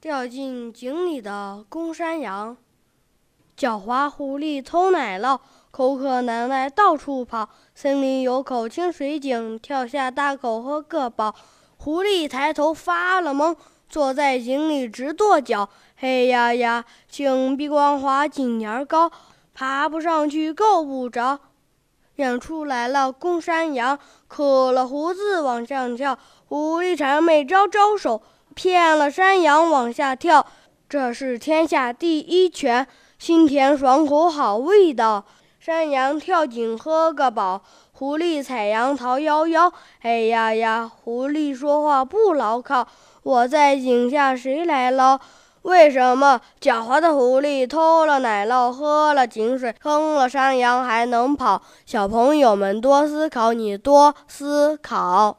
掉进井里的公山羊，狡猾狐狸偷奶酪，口渴难耐到处跑。森林有口清水井，跳下大口喝个饱。狐狸抬头发了懵，坐在井里直跺脚。嘿呀呀，井壁光滑井沿高，爬不上去够不着。远处来了公山羊，渴了胡子往上跳。狐狸谄媚招招手。骗了山羊往下跳，这是天下第一泉，清甜爽口好味道。山羊跳井喝个饱，狐狸采杨桃夭夭。哎呀呀，狐狸说话不牢靠，我在井下谁来捞？为什么狡猾的狐狸偷了奶酪，喝了井水，坑了山羊还能跑？小朋友们多思考，你多思考。